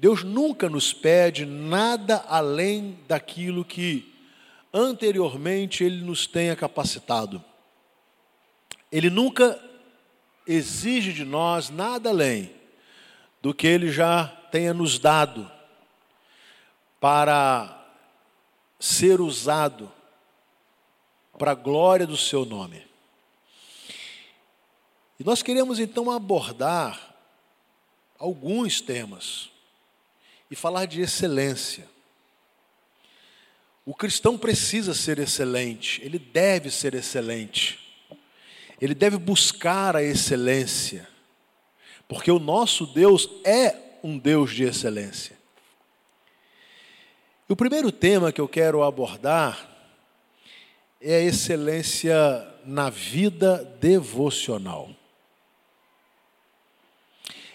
Deus nunca nos pede nada além daquilo que anteriormente Ele nos tenha capacitado. Ele nunca exige de nós nada além do que Ele já tenha nos dado para ser usado para a glória do Seu nome. E nós queremos então abordar alguns temas e falar de excelência. O cristão precisa ser excelente, ele deve ser excelente, ele deve buscar a excelência, porque o nosso Deus é um Deus de excelência. E o primeiro tema que eu quero abordar é a excelência na vida devocional.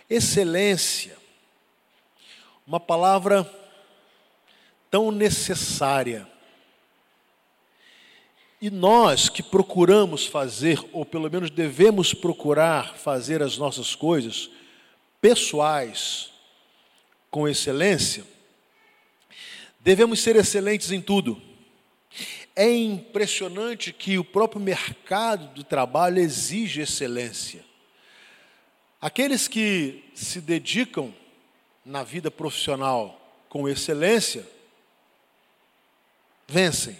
Excelência, uma palavra tão necessária. E nós que procuramos fazer, ou pelo menos devemos procurar fazer as nossas coisas pessoais com excelência, devemos ser excelentes em tudo. É impressionante que o próprio mercado do trabalho exige excelência. Aqueles que se dedicam na vida profissional com excelência, vencem.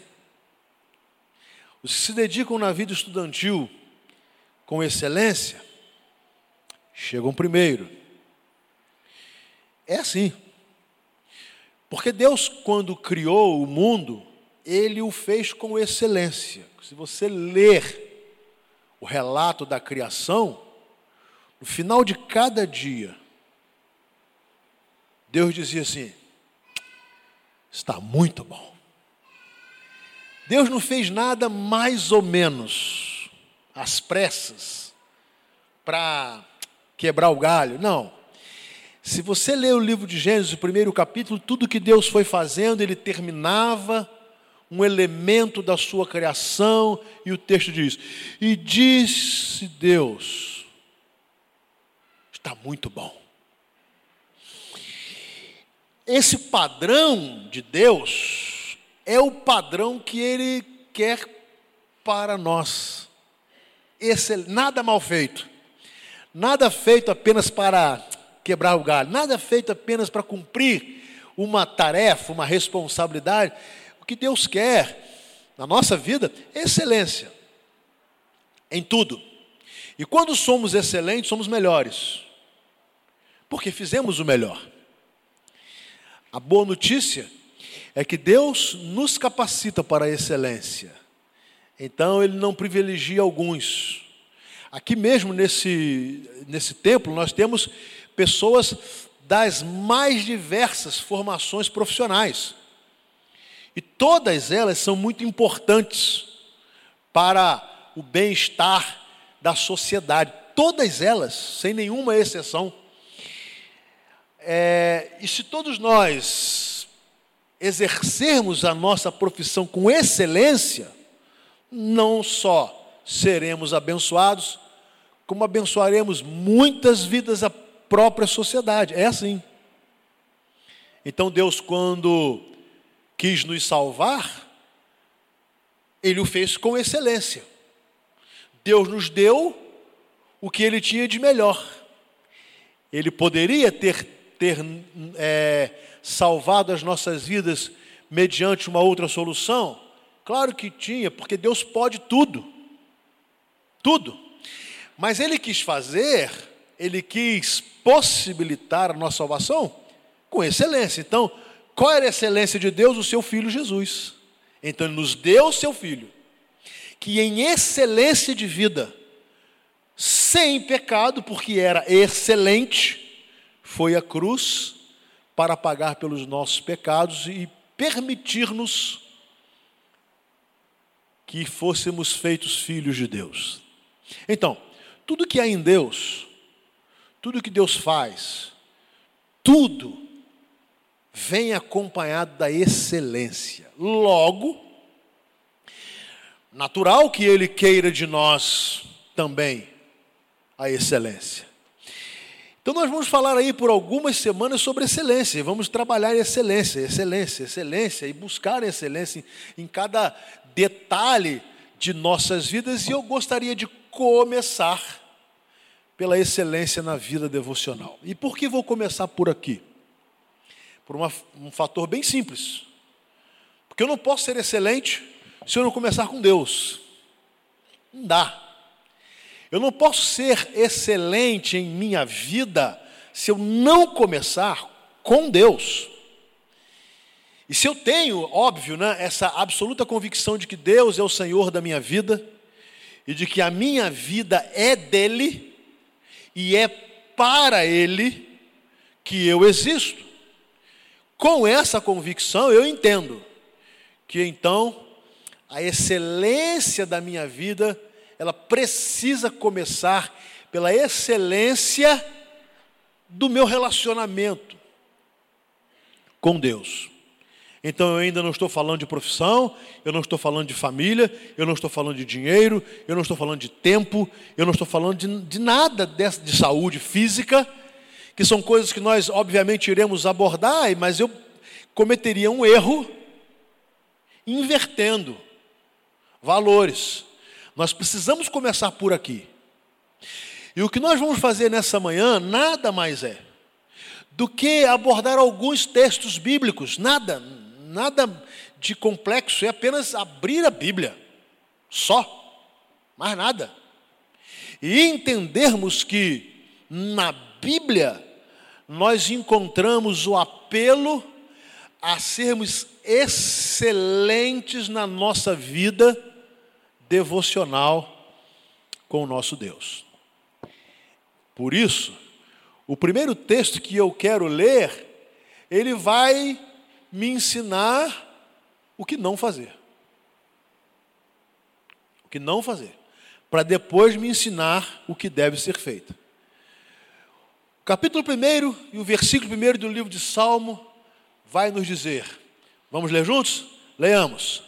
Os que se dedicam na vida estudantil com excelência, chegam primeiro. É assim. Porque Deus, quando criou o mundo, Ele o fez com excelência. Se você ler o relato da criação, no final de cada dia, Deus dizia assim: está muito bom. Deus não fez nada mais ou menos às pressas para quebrar o galho, não. Se você ler o livro de Gênesis, o primeiro capítulo, tudo que Deus foi fazendo, ele terminava um elemento da sua criação, e o texto diz: E disse Deus, está muito bom. Esse padrão de Deus é o padrão que Ele quer para nós. Esse, nada mal feito, nada feito apenas para quebrar o galho, nada feito apenas para cumprir uma tarefa, uma responsabilidade. O que Deus quer na nossa vida é excelência em tudo. E quando somos excelentes, somos melhores, porque fizemos o melhor. A boa notícia é que Deus nos capacita para a excelência. Então ele não privilegia alguns. Aqui mesmo nesse, nesse templo nós temos pessoas das mais diversas formações profissionais. E todas elas são muito importantes para o bem-estar da sociedade. Todas elas, sem nenhuma exceção. É, e se todos nós exercermos a nossa profissão com excelência, não só seremos abençoados, como abençoaremos muitas vidas da própria sociedade. É assim. Então Deus, quando quis nos salvar, Ele o fez com excelência. Deus nos deu o que Ele tinha de melhor. Ele poderia ter ter é, salvado as nossas vidas mediante uma outra solução? Claro que tinha, porque Deus pode tudo. Tudo. Mas Ele quis fazer, Ele quis possibilitar a nossa salvação com excelência. Então, qual era a excelência de Deus? O seu Filho Jesus. Então, Ele nos deu o seu Filho, que em excelência de vida, sem pecado, porque era excelente, foi a cruz para pagar pelos nossos pecados e permitir-nos que fôssemos feitos filhos de Deus. Então, tudo que há em Deus, tudo que Deus faz, tudo vem acompanhado da excelência. Logo, natural que Ele queira de nós também a excelência. Então nós vamos falar aí por algumas semanas sobre excelência, vamos trabalhar excelência, excelência, excelência e buscar excelência em cada detalhe de nossas vidas e eu gostaria de começar pela excelência na vida devocional. E por que vou começar por aqui? Por uma, um fator bem simples. Porque eu não posso ser excelente se eu não começar com Deus. Não dá. Eu não posso ser excelente em minha vida se eu não começar com Deus. E se eu tenho, óbvio, né, essa absoluta convicção de que Deus é o Senhor da minha vida, e de que a minha vida é dele, e é para ele que eu existo. Com essa convicção, eu entendo que então a excelência da minha vida, ela precisa começar pela excelência do meu relacionamento com Deus. Então eu ainda não estou falando de profissão, eu não estou falando de família, eu não estou falando de dinheiro, eu não estou falando de tempo, eu não estou falando de, de nada de, de saúde física, que são coisas que nós obviamente iremos abordar, mas eu cometeria um erro invertendo valores. Nós precisamos começar por aqui. E o que nós vamos fazer nessa manhã nada mais é do que abordar alguns textos bíblicos, nada, nada de complexo, é apenas abrir a Bíblia, só, mais nada. E entendermos que na Bíblia nós encontramos o apelo a sermos excelentes na nossa vida devocional com o nosso Deus. Por isso, o primeiro texto que eu quero ler, ele vai me ensinar o que não fazer. O que não fazer. Para depois me ensinar o que deve ser feito. O capítulo 1 e o versículo 1 do livro de Salmo vai nos dizer: vamos ler juntos? Leamos.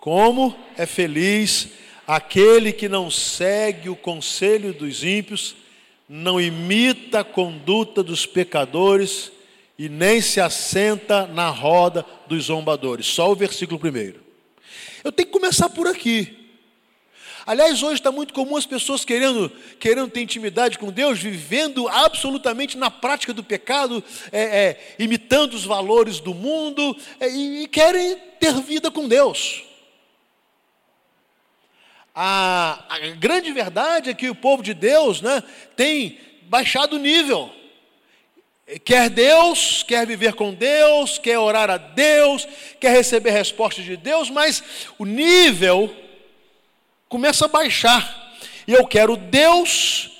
Como é feliz aquele que não segue o conselho dos ímpios, não imita a conduta dos pecadores e nem se assenta na roda dos zombadores. Só o versículo primeiro. Eu tenho que começar por aqui. Aliás, hoje está muito comum as pessoas querendo, querendo ter intimidade com Deus, vivendo absolutamente na prática do pecado, é, é, imitando os valores do mundo é, e, e querem ter vida com Deus. A, a, grande verdade é que o povo de Deus né, tem baixado o nível. Quer Deus, quer viver com Deus, quer orar a Deus, quer receber respostas de Deus, mas o nível começa a baixar. E eu quero Deus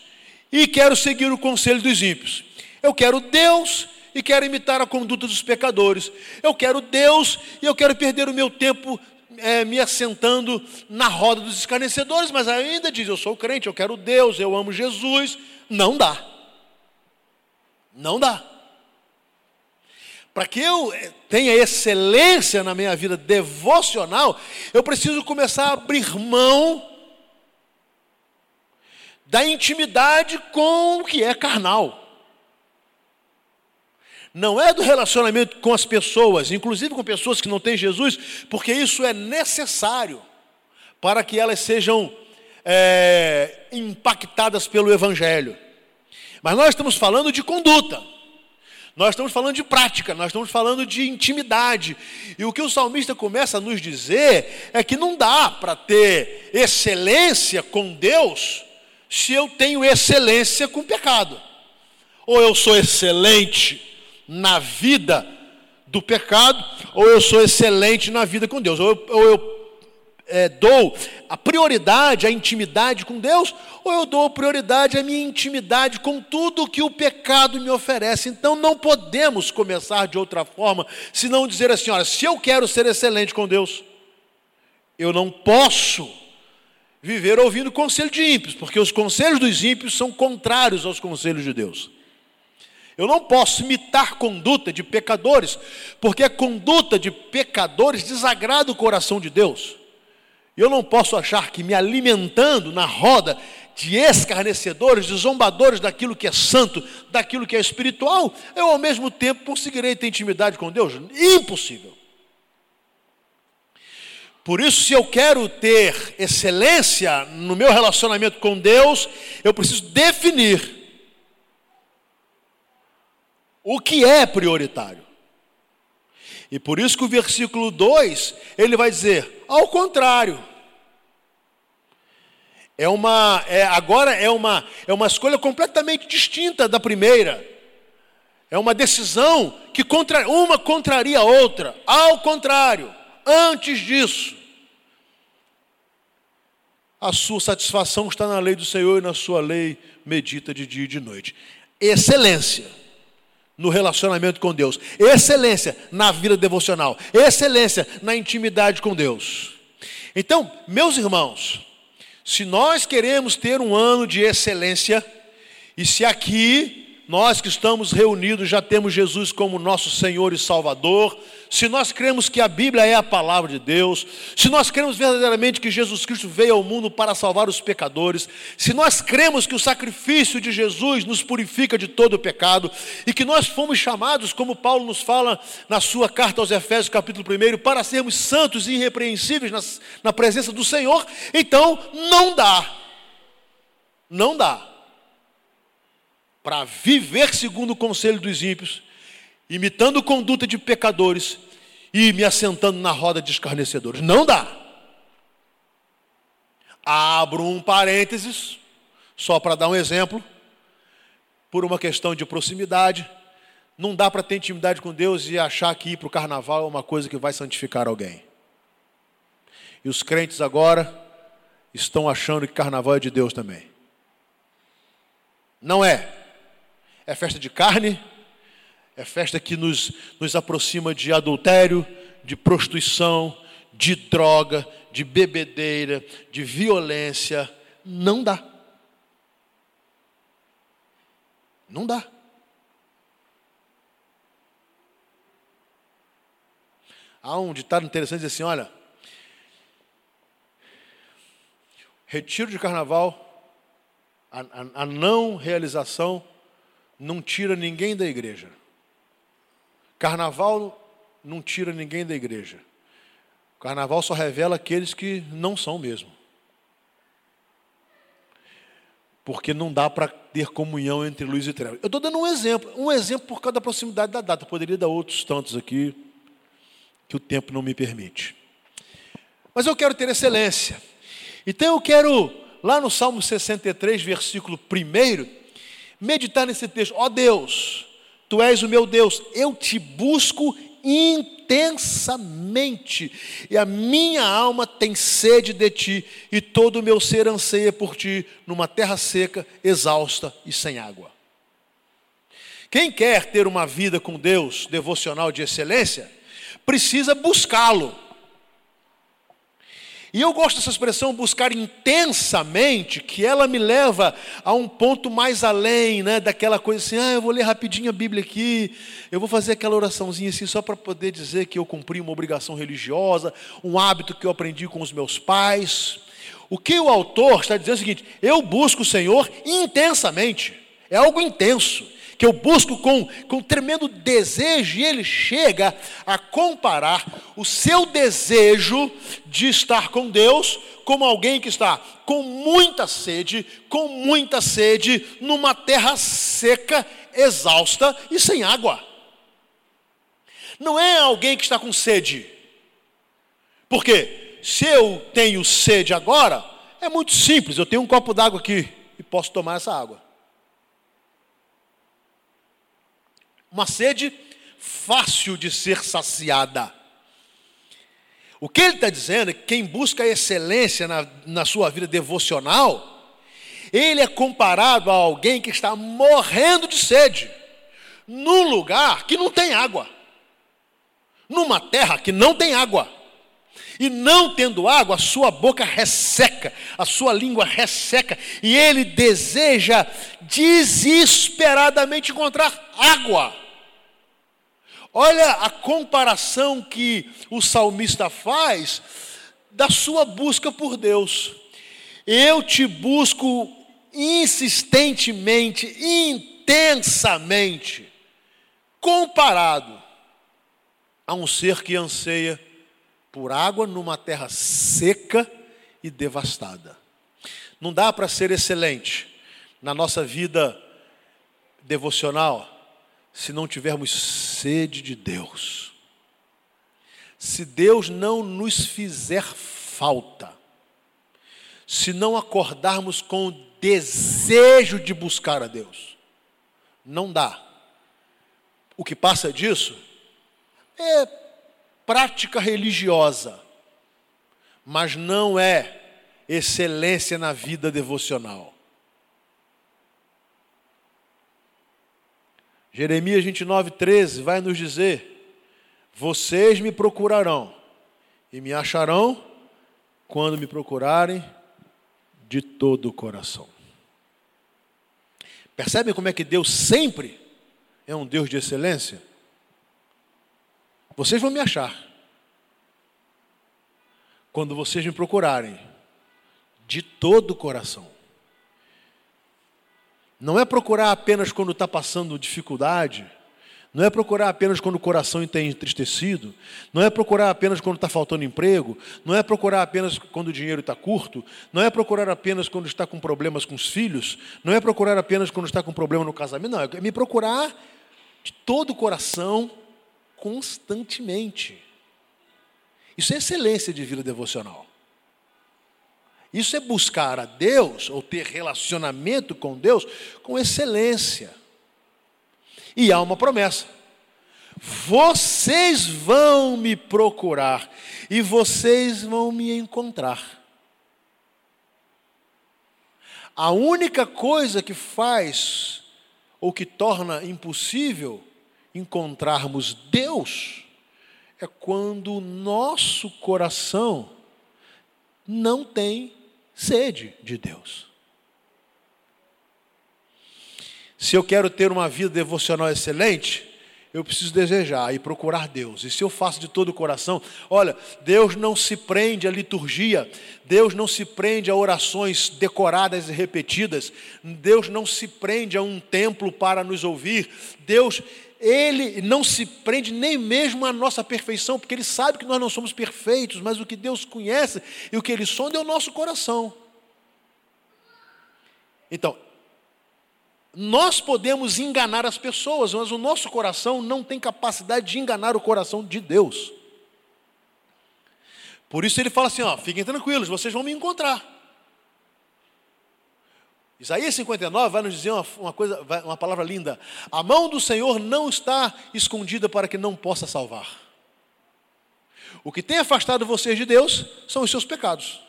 e quero seguir o conselho dos ímpios. Eu quero Deus e quero imitar a conduta dos pecadores. Eu quero Deus e eu quero perder o meu tempo é, me assentando na roda dos escarnecedores, mas ainda diz: Eu sou crente, eu quero Deus, eu amo Jesus. Não dá. Não dá. Para que eu eh, tenha excelência na minha vida devocional, eu preciso começar a abrir mão da intimidade com o que é carnal. Não é do relacionamento com as pessoas, inclusive com pessoas que não têm Jesus, porque isso é necessário para que elas sejam é, impactadas pelo Evangelho. Mas nós estamos falando de conduta. Nós estamos falando de prática, nós estamos falando de intimidade. E o que o salmista começa a nos dizer é que não dá para ter excelência com Deus se eu tenho excelência com o pecado. Ou eu sou excelente na vida do pecado, ou eu sou excelente na vida com Deus. Ou eu, ou eu é, dou a prioridade à intimidade com Deus, ou eu dou prioridade à minha intimidade com tudo que o pecado me oferece. Então não podemos começar de outra forma, se não dizer assim: olha, se eu quero ser excelente com Deus, eu não posso viver ouvindo conselho de ímpios, porque os conselhos dos ímpios são contrários aos conselhos de Deus. Eu não posso imitar conduta de pecadores, porque a conduta de pecadores desagrada o coração de Deus. Eu não posso achar que me alimentando na roda de escarnecedores, de zombadores daquilo que é santo, daquilo que é espiritual, eu ao mesmo tempo conseguirei ter intimidade com Deus? Impossível. Por isso, se eu quero ter excelência no meu relacionamento com Deus, eu preciso definir o que é prioritário. E por isso que o versículo 2, ele vai dizer, ao contrário. É uma, é, agora é uma, é uma escolha completamente distinta da primeira. É uma decisão que contra, uma contraria a outra. Ao contrário, antes disso, a sua satisfação está na lei do Senhor e na sua lei medita de dia e de noite. Excelência no relacionamento com Deus, excelência na vida devocional, excelência na intimidade com Deus. Então, meus irmãos, se nós queremos ter um ano de excelência, e se aqui nós que estamos reunidos já temos Jesus como nosso Senhor e Salvador, se nós cremos que a Bíblia é a palavra de Deus, se nós cremos verdadeiramente que Jesus Cristo veio ao mundo para salvar os pecadores, se nós cremos que o sacrifício de Jesus nos purifica de todo o pecado e que nós fomos chamados, como Paulo nos fala na sua carta aos Efésios, capítulo 1, para sermos santos e irrepreensíveis na, na presença do Senhor, então não dá, não dá para viver segundo o conselho dos ímpios, imitando conduta de pecadores e me assentando na roda de escarnecedores. Não dá. Abro um parênteses, só para dar um exemplo, por uma questão de proximidade. Não dá para ter intimidade com Deus e achar que ir para o carnaval é uma coisa que vai santificar alguém. E os crentes agora estão achando que carnaval é de Deus também. Não é é festa de carne, é festa que nos, nos aproxima de adultério, de prostituição, de droga, de bebedeira, de violência. Não dá. Não dá. Há um ditado interessante diz assim: olha, retiro de carnaval, a, a, a não realização não tira ninguém da igreja. Carnaval não tira ninguém da igreja. Carnaval só revela aqueles que não são mesmo. Porque não dá para ter comunhão entre luz e trevas. Eu estou dando um exemplo, um exemplo por causa da proximidade da data. Eu poderia dar outros tantos aqui, que o tempo não me permite. Mas eu quero ter excelência. Então eu quero, lá no Salmo 63, versículo 1, meditar nesse texto. Ó oh Deus, tu és o meu Deus, eu te busco intensamente, e a minha alma tem sede de ti, e todo o meu ser anseia por ti, numa terra seca, exausta e sem água. Quem quer ter uma vida com Deus devocional de excelência, precisa buscá-lo. E eu gosto dessa expressão buscar intensamente, que ela me leva a um ponto mais além, né, daquela coisa assim, ah, eu vou ler rapidinho a Bíblia aqui, eu vou fazer aquela oraçãozinha assim só para poder dizer que eu cumpri uma obrigação religiosa, um hábito que eu aprendi com os meus pais. O que o autor está dizendo é o seguinte: eu busco o Senhor intensamente, é algo intenso que eu busco com, com tremendo desejo, e ele chega a comparar o seu desejo de estar com Deus como alguém que está com muita sede, com muita sede, numa terra seca, exausta e sem água. Não é alguém que está com sede. Porque se eu tenho sede agora, é muito simples, eu tenho um copo d'água aqui e posso tomar essa água. Uma sede fácil de ser saciada. O que ele está dizendo é que quem busca excelência na, na sua vida devocional, ele é comparado a alguém que está morrendo de sede, num lugar que não tem água, numa terra que não tem água. E não tendo água, a sua boca resseca, a sua língua resseca, e ele deseja desesperadamente encontrar água. Olha a comparação que o salmista faz da sua busca por Deus. Eu te busco insistentemente, intensamente, comparado a um ser que anseia por água numa terra seca e devastada. Não dá para ser excelente na nossa vida devocional se não tivermos sede de Deus. Se Deus não nos fizer falta, se não acordarmos com o desejo de buscar a Deus, não dá. O que passa disso é prática religiosa, mas não é excelência na vida devocional. Jeremias 29, 13 vai nos dizer: Vocês me procurarão e me acharão quando me procurarem de todo o coração. Percebem como é que Deus sempre é um Deus de excelência? Vocês vão me achar quando vocês me procurarem de todo o coração. Não é procurar apenas quando está passando dificuldade, não é procurar apenas quando o coração está entristecido, não é procurar apenas quando está faltando emprego, não é procurar apenas quando o dinheiro está curto, não é procurar apenas quando está com problemas com os filhos, não é procurar apenas quando está com problema no casamento, não, é me procurar de todo o coração, constantemente. Isso é excelência de vida devocional. Isso é buscar a Deus, ou ter relacionamento com Deus, com excelência. E há uma promessa: vocês vão me procurar e vocês vão me encontrar. A única coisa que faz ou que torna impossível encontrarmos Deus é quando o nosso coração não tem sede de Deus. Se eu quero ter uma vida devocional excelente, eu preciso desejar e procurar Deus. E se eu faço de todo o coração, olha, Deus não se prende à liturgia, Deus não se prende a orações decoradas e repetidas, Deus não se prende a um templo para nos ouvir, Deus ele não se prende nem mesmo à nossa perfeição, porque ele sabe que nós não somos perfeitos, mas o que Deus conhece e o que ele sonda é o nosso coração. Então, nós podemos enganar as pessoas, mas o nosso coração não tem capacidade de enganar o coração de Deus. Por isso ele fala assim: ó, fiquem tranquilos, vocês vão me encontrar. Isaías 59 vai nos dizer uma, uma, coisa, uma palavra linda. A mão do Senhor não está escondida para que não possa salvar. O que tem afastado vocês de Deus são os seus pecados.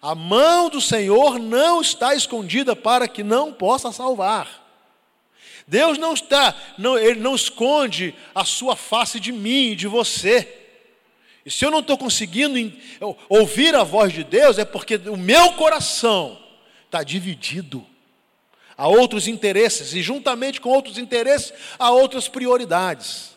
A mão do Senhor não está escondida para que não possa salvar. Deus não está, não, Ele não esconde a sua face de mim e de você. E se eu não estou conseguindo ouvir a voz de Deus, é porque o meu coração está dividido. Há outros interesses, e juntamente com outros interesses, há outras prioridades.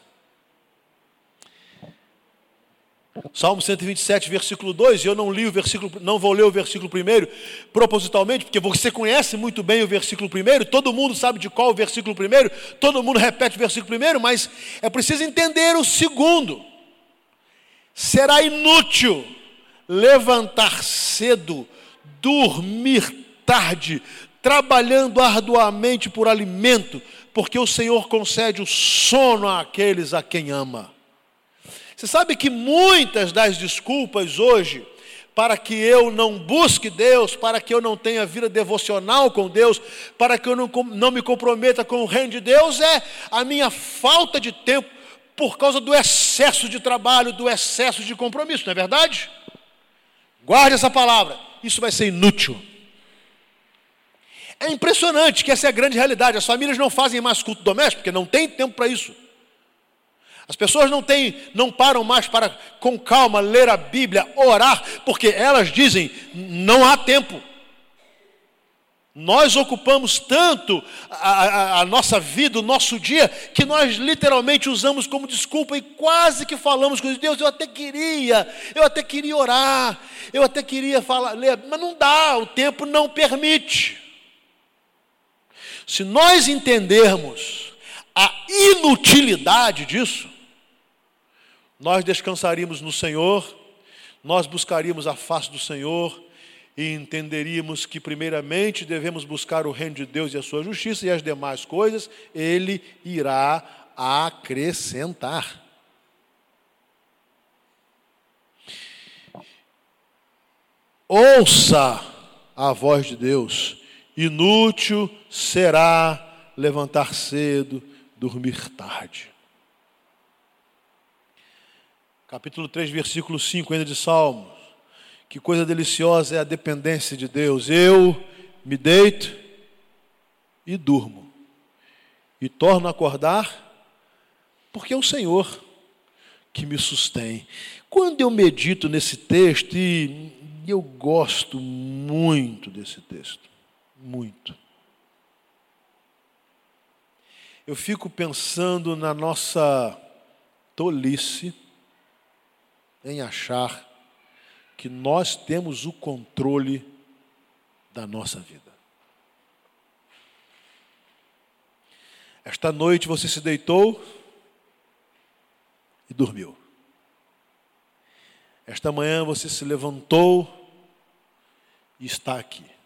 Salmo 127, versículo 2, e eu não li o versículo, não vou ler o versículo primeiro propositalmente, porque você conhece muito bem o versículo primeiro, todo mundo sabe de qual o versículo primeiro, todo mundo repete o versículo primeiro, mas é preciso entender o segundo. Será inútil levantar cedo, dormir tarde, trabalhando arduamente por alimento, porque o Senhor concede o sono àqueles a quem ama. Você sabe que muitas das desculpas hoje, para que eu não busque Deus, para que eu não tenha vida devocional com Deus, para que eu não, não me comprometa com o reino de Deus, é a minha falta de tempo por causa do excesso de trabalho, do excesso de compromisso, não é verdade? Guarde essa palavra, isso vai ser inútil. É impressionante que essa é a grande realidade. As famílias não fazem mais culto doméstico, porque não tem tempo para isso. As pessoas não têm, não param mais para com calma ler a Bíblia, orar, porque elas dizem não há tempo. Nós ocupamos tanto a, a, a, nossa vida, o nosso dia, que nós literalmente usamos como desculpa e quase que falamos com Deus. Eu até queria, eu até queria orar, eu até queria falar, ler, mas não dá, o tempo não permite. Se nós entendermos a inutilidade disso, nós descansaríamos no Senhor, nós buscaríamos a face do Senhor e entenderíamos que, primeiramente, devemos buscar o reino de Deus e a sua justiça, e as demais coisas Ele irá acrescentar. Ouça a voz de Deus, inútil será levantar cedo, dormir tarde. Capítulo 3, versículo 5 ainda de Salmos. Que coisa deliciosa é a dependência de Deus. Eu me deito e durmo. E torno a acordar, porque é o Senhor que me sustém. Quando eu medito nesse texto, e eu gosto muito desse texto, muito. Eu fico pensando na nossa tolice em achar que nós temos o controle da nossa vida. Esta noite você se deitou e dormiu. Esta manhã você se levantou e está aqui.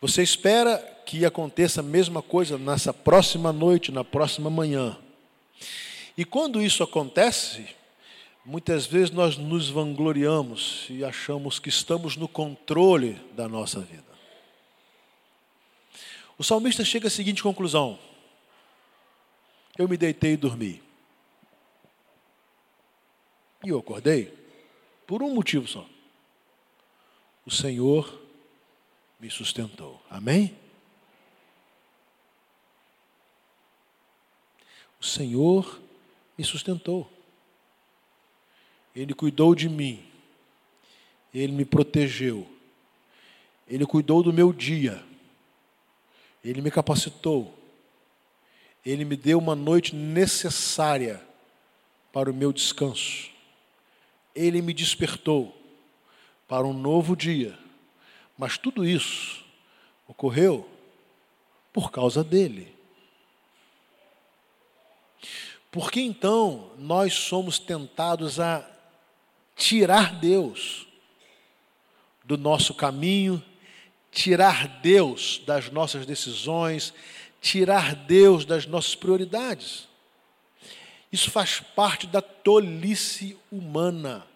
Você espera que aconteça a mesma coisa nessa próxima noite, na próxima manhã. E quando isso acontece, muitas vezes nós nos vangloriamos e achamos que estamos no controle da nossa vida. O salmista chega à seguinte conclusão: Eu me deitei e dormi. E eu acordei por um motivo só o Senhor me sustentou. Amém? O Senhor me sustentou. Ele cuidou de mim. Ele me protegeu. Ele cuidou do meu dia. Ele me capacitou. Ele me deu uma noite necessária para o meu descanso. Ele me despertou para um novo dia. Mas tudo isso ocorreu por causa dele. Por que então nós somos tentados a tirar Deus do nosso caminho, tirar Deus das nossas decisões, tirar Deus das nossas prioridades? Isso faz parte da tolice humana.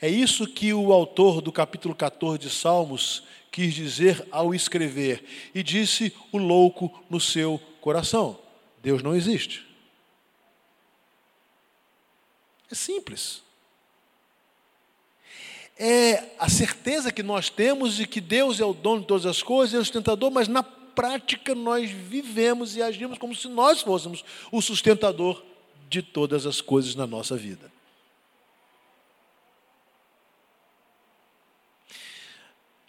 É isso que o autor do capítulo 14 de Salmos quis dizer ao escrever. E disse o louco no seu coração: Deus não existe. É simples. É a certeza que nós temos de que Deus é o dono de todas as coisas, é o sustentador, mas na prática nós vivemos e agimos como se nós fôssemos o sustentador de todas as coisas na nossa vida.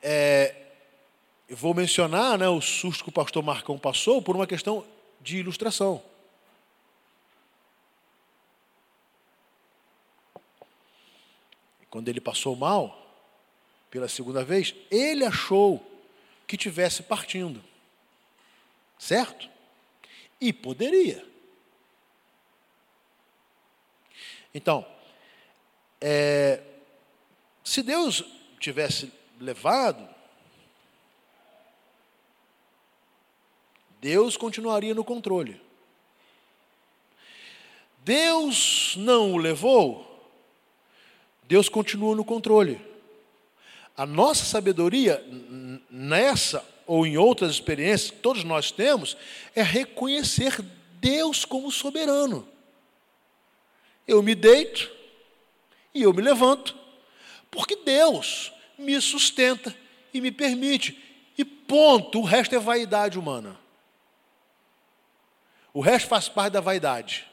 É, eu vou mencionar né, o susto que o pastor Marcão passou por uma questão de ilustração. Quando ele passou mal, pela segunda vez, ele achou que tivesse partindo. Certo? E poderia. Então, é, se Deus tivesse levado, Deus continuaria no controle. Deus não o levou, Deus continua no controle. A nossa sabedoria, nessa ou em outras experiências que todos nós temos, é reconhecer Deus como soberano. Eu me deito e eu me levanto, porque Deus me sustenta e me permite. E ponto, o resto é vaidade humana. O resto faz parte da vaidade,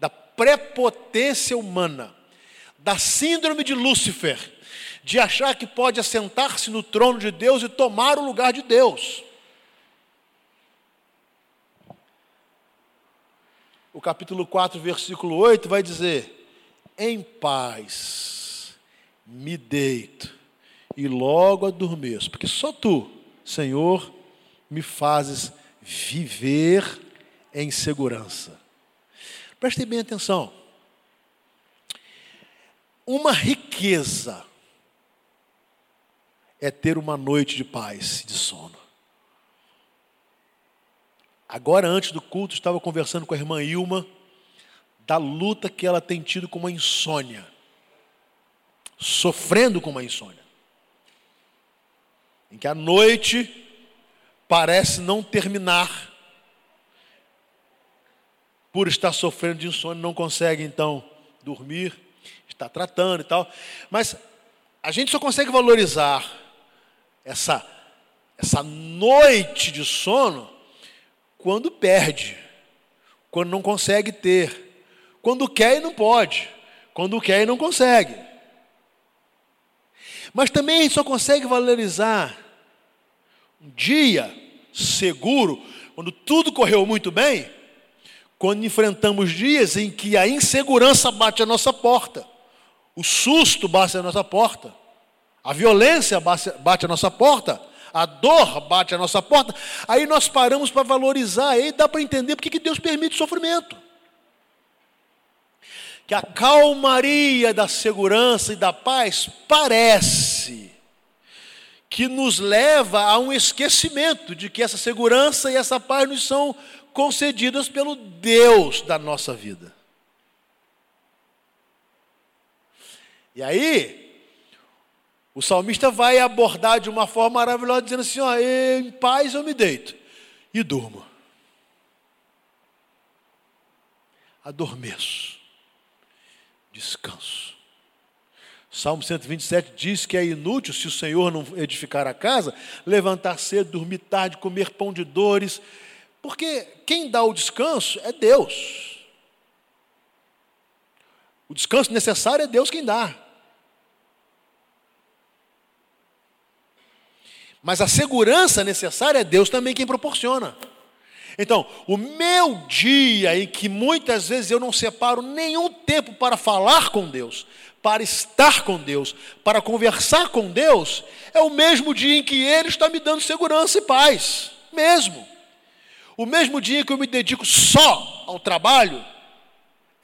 da prepotência humana, da síndrome de Lúcifer, de achar que pode assentar-se no trono de Deus e tomar o lugar de Deus. O capítulo 4, versículo 8 vai dizer: Em paz me deito e logo adormeço, porque só tu, Senhor, me fazes viver em segurança. Prestem bem atenção. Uma riqueza é ter uma noite de paz, de sono. Agora, antes do culto, estava conversando com a irmã Ilma da luta que ela tem tido com uma insônia, sofrendo com uma insônia, em que a noite parece não terminar, por estar sofrendo de insônia, não consegue então dormir, está tratando e tal, mas a gente só consegue valorizar essa, essa noite de sono quando perde, quando não consegue ter, quando quer e não pode, quando quer e não consegue. Mas também a gente só consegue valorizar um dia seguro, quando tudo correu muito bem, quando enfrentamos dias em que a insegurança bate a nossa porta, o susto bate a nossa porta, a violência bate a nossa porta, a dor bate a nossa porta, aí nós paramos para valorizar, aí dá para entender porque que Deus permite sofrimento. Que a calmaria da segurança e da paz parece que nos leva a um esquecimento de que essa segurança e essa paz nos são concedidas pelo Deus da nossa vida. E aí, o salmista vai abordar de uma forma maravilhosa, dizendo assim: ó, em paz eu me deito e durmo. Adormeço, descanso. Salmo 127 diz que é inútil, se o Senhor não edificar a casa, levantar cedo, dormir tarde, comer pão de dores, porque quem dá o descanso é Deus. O descanso necessário é Deus quem dá. Mas a segurança necessária é Deus também quem proporciona. Então, o meu dia em que muitas vezes eu não separo nenhum tempo para falar com Deus, para estar com Deus, para conversar com Deus, é o mesmo dia em que Ele está me dando segurança e paz. Mesmo. O mesmo dia que eu me dedico só ao trabalho,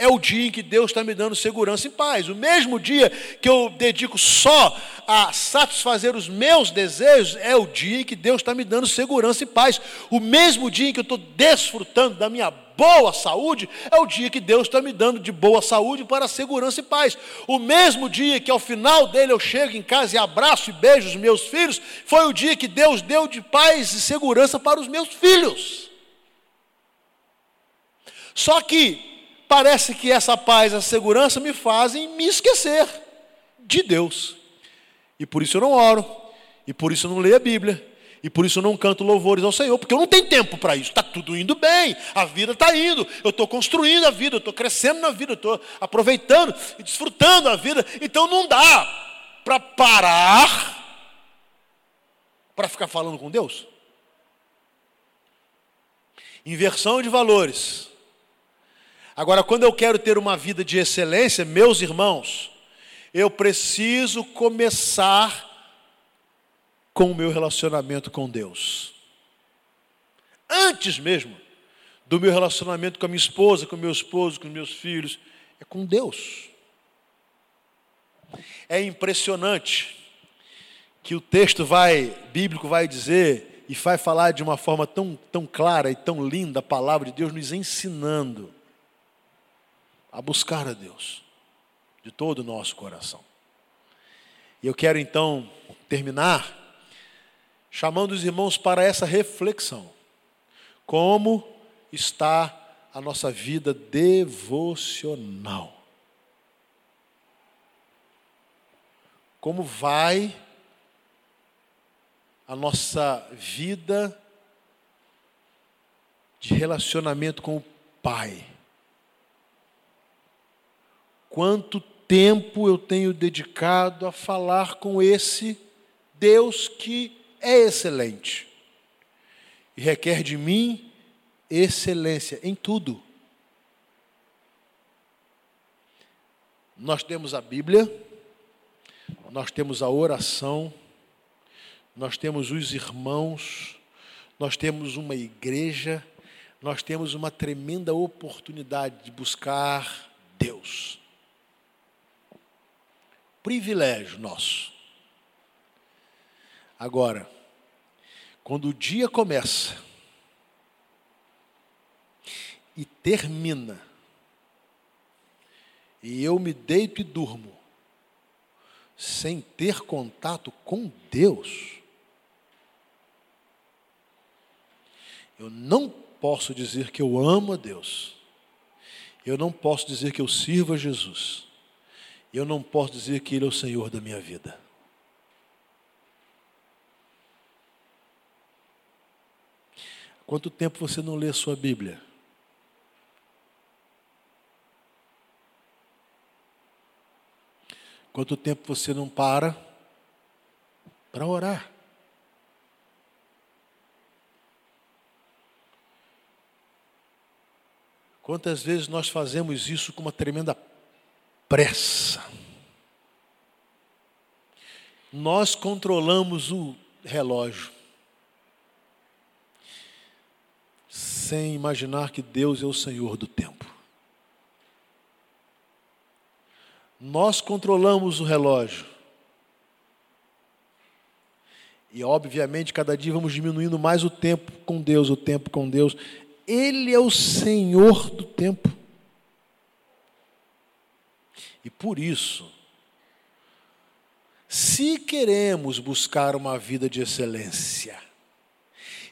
é o dia em que Deus está me dando segurança e paz. O mesmo dia que eu dedico só a satisfazer os meus desejos, é o dia em que Deus está me dando segurança e paz. O mesmo dia em que eu estou desfrutando da minha boa saúde, é o dia que Deus está me dando de boa saúde para segurança e paz. O mesmo dia que ao final dele eu chego em casa e abraço e beijo os meus filhos, foi o dia que Deus deu de paz e segurança para os meus filhos. Só que parece que essa paz, essa segurança me fazem me esquecer de Deus. E por isso eu não oro, e por isso eu não leio a Bíblia, e por isso eu não canto louvores ao Senhor, porque eu não tenho tempo para isso. Está tudo indo bem, a vida está indo, eu estou construindo a vida, eu estou crescendo na vida, eu estou aproveitando e desfrutando a vida. Então não dá para parar para ficar falando com Deus. Inversão de valores. Agora, quando eu quero ter uma vida de excelência, meus irmãos, eu preciso começar com o meu relacionamento com Deus. Antes mesmo do meu relacionamento com a minha esposa, com o meu esposo, com meus filhos, é com Deus. É impressionante que o texto vai bíblico vai dizer e vai falar de uma forma tão, tão clara e tão linda a palavra de Deus nos ensinando a buscar a Deus de todo o nosso coração. E eu quero então terminar chamando os irmãos para essa reflexão. Como está a nossa vida devocional? Como vai a nossa vida de relacionamento com o Pai? Quanto tempo eu tenho dedicado a falar com esse Deus que é excelente e requer de mim excelência em tudo. Nós temos a Bíblia, nós temos a oração, nós temos os irmãos, nós temos uma igreja, nós temos uma tremenda oportunidade de buscar Deus. Privilégio nosso. Agora, quando o dia começa e termina, e eu me deito e durmo, sem ter contato com Deus, eu não posso dizer que eu amo a Deus, eu não posso dizer que eu sirvo a Jesus, eu não posso dizer que Ele é o Senhor da minha vida. Quanto tempo você não lê a sua Bíblia? Quanto tempo você não para para orar? Quantas vezes nós fazemos isso com uma tremenda pressa? Nós controlamos o relógio, sem imaginar que Deus é o Senhor do tempo. Nós controlamos o relógio. E, obviamente, cada dia vamos diminuindo mais o tempo com Deus, o tempo com Deus. Ele é o Senhor do tempo. E por isso, se queremos buscar uma vida de excelência,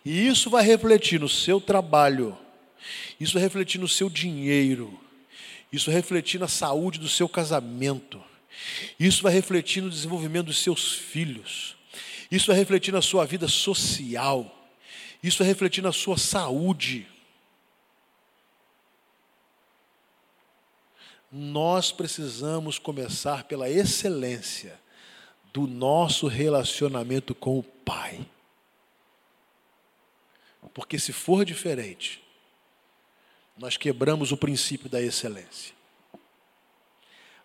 e isso vai refletir no seu trabalho, isso vai refletir no seu dinheiro, isso vai refletir na saúde do seu casamento. Isso vai refletir no desenvolvimento dos seus filhos. Isso vai refletir na sua vida social. Isso vai refletir na sua saúde. Nós precisamos começar pela excelência do nosso relacionamento com o Pai. Porque se for diferente, nós quebramos o princípio da excelência.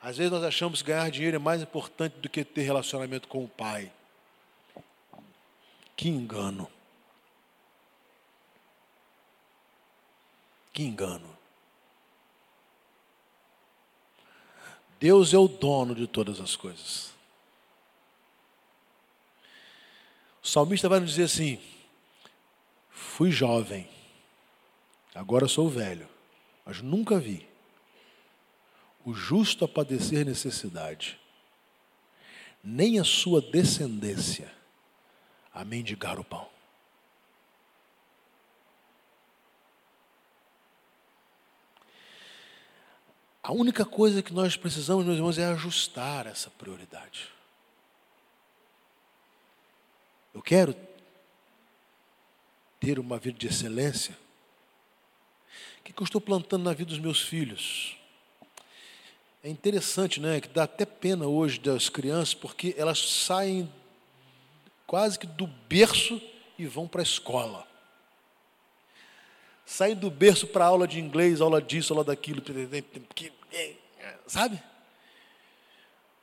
Às vezes nós achamos que ganhar dinheiro é mais importante do que ter relacionamento com o Pai. Que engano. Que engano. Deus é o dono de todas as coisas. O salmista vai nos dizer assim: fui jovem Agora sou velho, mas nunca vi o justo a padecer necessidade, nem a sua descendência a mendigar o pão. A única coisa que nós precisamos, meus irmãos, é ajustar essa prioridade. Eu quero ter uma vida de excelência o que eu estou plantando na vida dos meus filhos? É interessante, né? Que dá até pena hoje das crianças, porque elas saem quase que do berço e vão para a escola. Saem do berço para aula de inglês, aula disso, aula daquilo, sabe?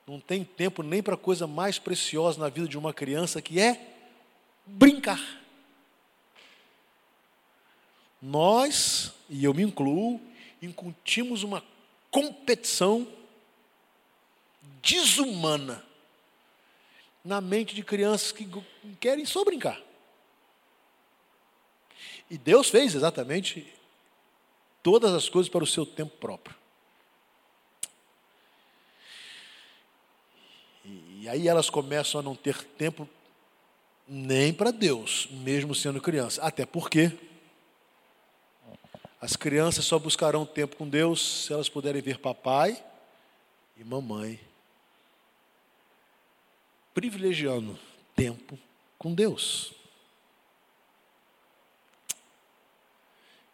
Não tem tempo nem para coisa mais preciosa na vida de uma criança que é brincar. Nós, e eu me incluo, incutimos uma competição desumana na mente de crianças que querem só brincar. E Deus fez exatamente todas as coisas para o seu tempo próprio. E aí elas começam a não ter tempo nem para Deus, mesmo sendo criança. Até porque as crianças só buscarão tempo com Deus se elas puderem ver papai e mamãe privilegiando tempo com Deus.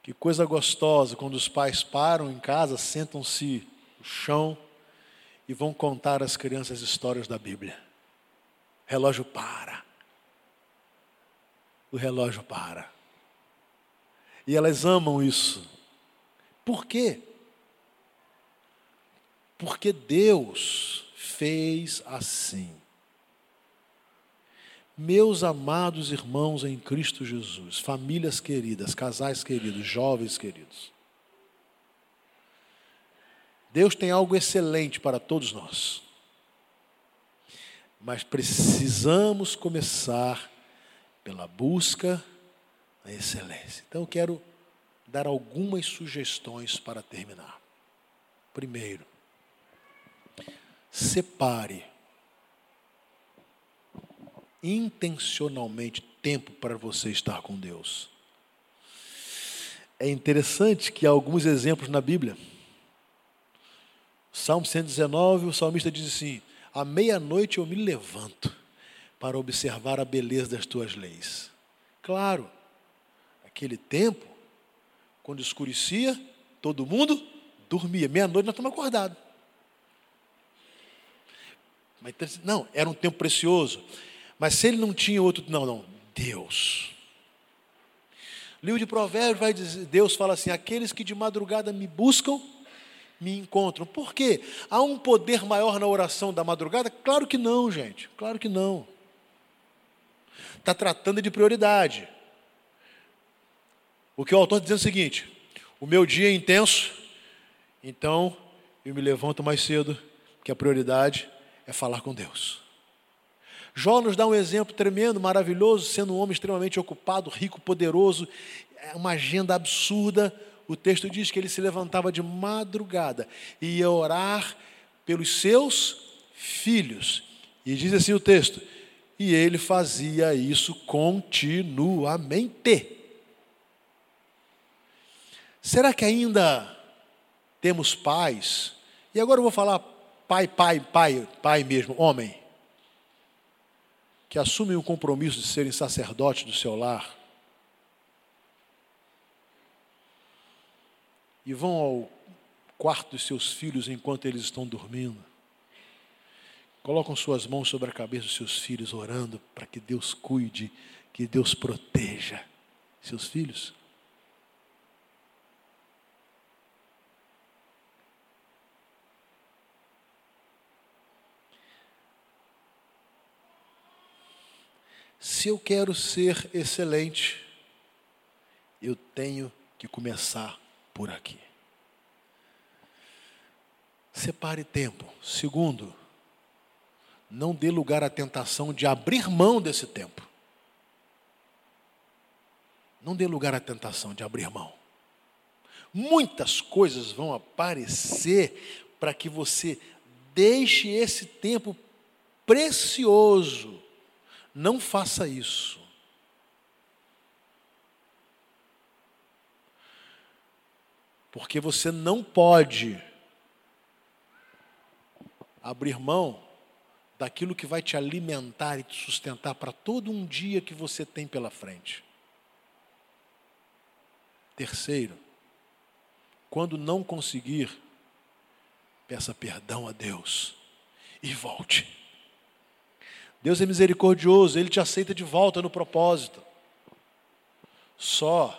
Que coisa gostosa quando os pais param em casa, sentam-se no chão e vão contar às crianças histórias da Bíblia. O relógio para. O relógio para. E elas amam isso. Por quê? Porque Deus fez assim. Meus amados irmãos em Cristo Jesus, famílias queridas, casais queridos, jovens queridos, Deus tem algo excelente para todos nós, mas precisamos começar pela busca da excelência. Então eu quero dar algumas sugestões para terminar. Primeiro, separe intencionalmente tempo para você estar com Deus. É interessante que há alguns exemplos na Bíblia. Salmo 119, o salmista diz assim: À meia-noite eu me levanto para observar a beleza das tuas leis. Claro, aquele tempo, quando escurecia, todo mundo dormia. Meia-noite nós estamos acordados. Mas, não, era um tempo precioso. Mas se ele não tinha outro, não, não, Deus. livro de Provérbios vai dizer, Deus fala assim: aqueles que de madrugada me buscam, me encontram. Por quê? Há um poder maior na oração da madrugada? Claro que não, gente. Claro que não. Está tratando de prioridade. O que o autor está dizendo é o seguinte: o meu dia é intenso, então eu me levanto mais cedo, porque a prioridade é falar com Deus. Jó nos dá um exemplo tremendo, maravilhoso, sendo um homem extremamente ocupado, rico, poderoso, é uma agenda absurda. O texto diz que ele se levantava de madrugada e ia orar pelos seus filhos. E diz assim o texto: e ele fazia isso continuamente. Será que ainda temos pais? E agora eu vou falar pai, pai, pai, pai mesmo, homem que assumem o compromisso de serem sacerdotes do seu lar e vão ao quarto dos seus filhos enquanto eles estão dormindo, colocam suas mãos sobre a cabeça dos seus filhos, orando para que Deus cuide, que Deus proteja seus filhos. Se eu quero ser excelente, eu tenho que começar por aqui. Separe tempo. Segundo, não dê lugar à tentação de abrir mão desse tempo. Não dê lugar à tentação de abrir mão. Muitas coisas vão aparecer para que você deixe esse tempo precioso não faça isso. Porque você não pode abrir mão daquilo que vai te alimentar e te sustentar para todo um dia que você tem pela frente. Terceiro, quando não conseguir, peça perdão a Deus e volte. Deus é misericordioso, Ele te aceita de volta no propósito. Só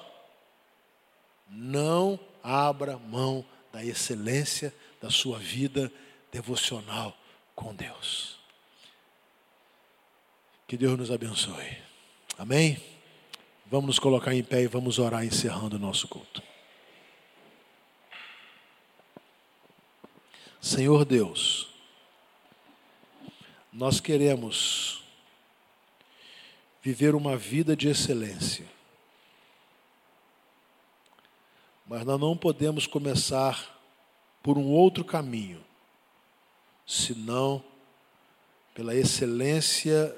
não abra mão da excelência da sua vida devocional com Deus. Que Deus nos abençoe. Amém? Vamos nos colocar em pé e vamos orar encerrando o nosso culto. Senhor Deus, nós queremos viver uma vida de excelência. Mas nós não podemos começar por um outro caminho, senão pela excelência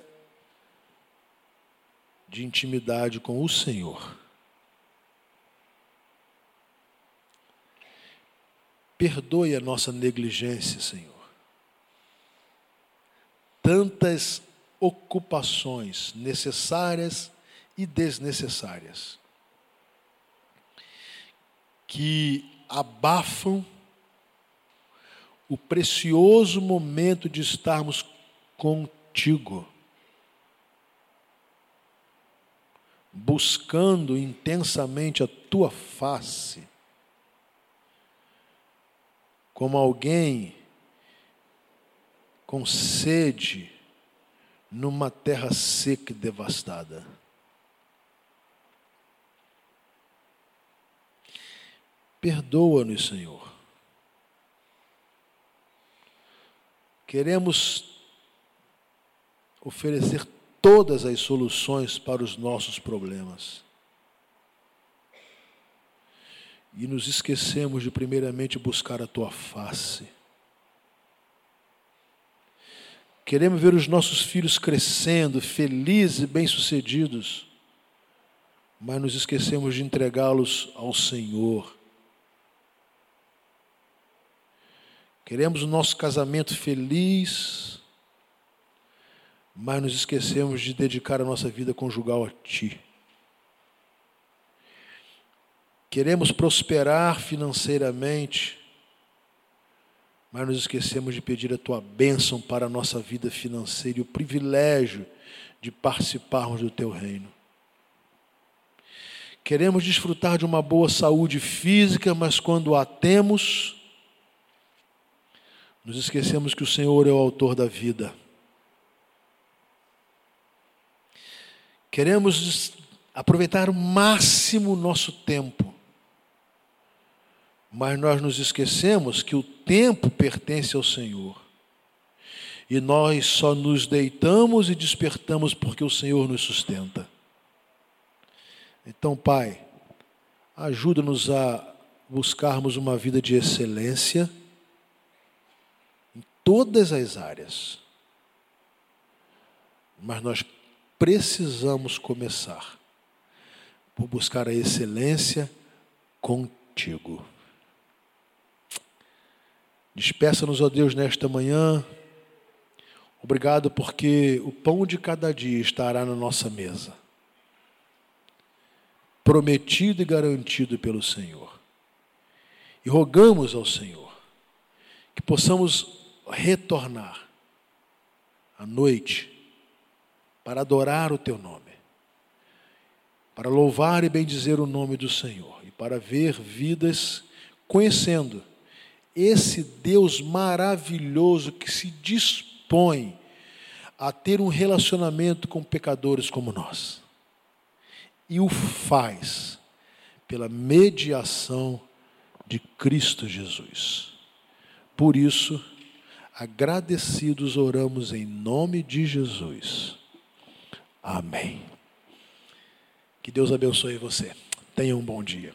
de intimidade com o Senhor. Perdoe a nossa negligência, Senhor tantas ocupações necessárias e desnecessárias que abafam o precioso momento de estarmos contigo, buscando intensamente a tua face, como alguém com sede numa terra seca e devastada. Perdoa-nos, Senhor. Queremos oferecer todas as soluções para os nossos problemas. E nos esquecemos de, primeiramente, buscar a tua face. Queremos ver os nossos filhos crescendo, felizes e bem-sucedidos, mas nos esquecemos de entregá-los ao Senhor. Queremos o nosso casamento feliz, mas nos esquecemos de dedicar a nossa vida conjugal a Ti. Queremos prosperar financeiramente, mas nos esquecemos de pedir a tua bênção para a nossa vida financeira e o privilégio de participarmos do teu reino. Queremos desfrutar de uma boa saúde física, mas quando a temos, nos esquecemos que o Senhor é o autor da vida. Queremos aproveitar o máximo o nosso tempo, mas nós nos esquecemos que o tempo pertence ao Senhor. E nós só nos deitamos e despertamos porque o Senhor nos sustenta. Então, Pai, ajuda-nos a buscarmos uma vida de excelência em todas as áreas. Mas nós precisamos começar por buscar a excelência contigo. Despeça-nos, ó Deus, nesta manhã. Obrigado porque o pão de cada dia estará na nossa mesa. Prometido e garantido pelo Senhor. E rogamos ao Senhor que possamos retornar à noite para adorar o teu nome, para louvar e bendizer o nome do Senhor e para ver vidas conhecendo esse Deus maravilhoso que se dispõe a ter um relacionamento com pecadores como nós. E o faz pela mediação de Cristo Jesus. Por isso, agradecidos oramos em nome de Jesus. Amém. Que Deus abençoe você. Tenha um bom dia.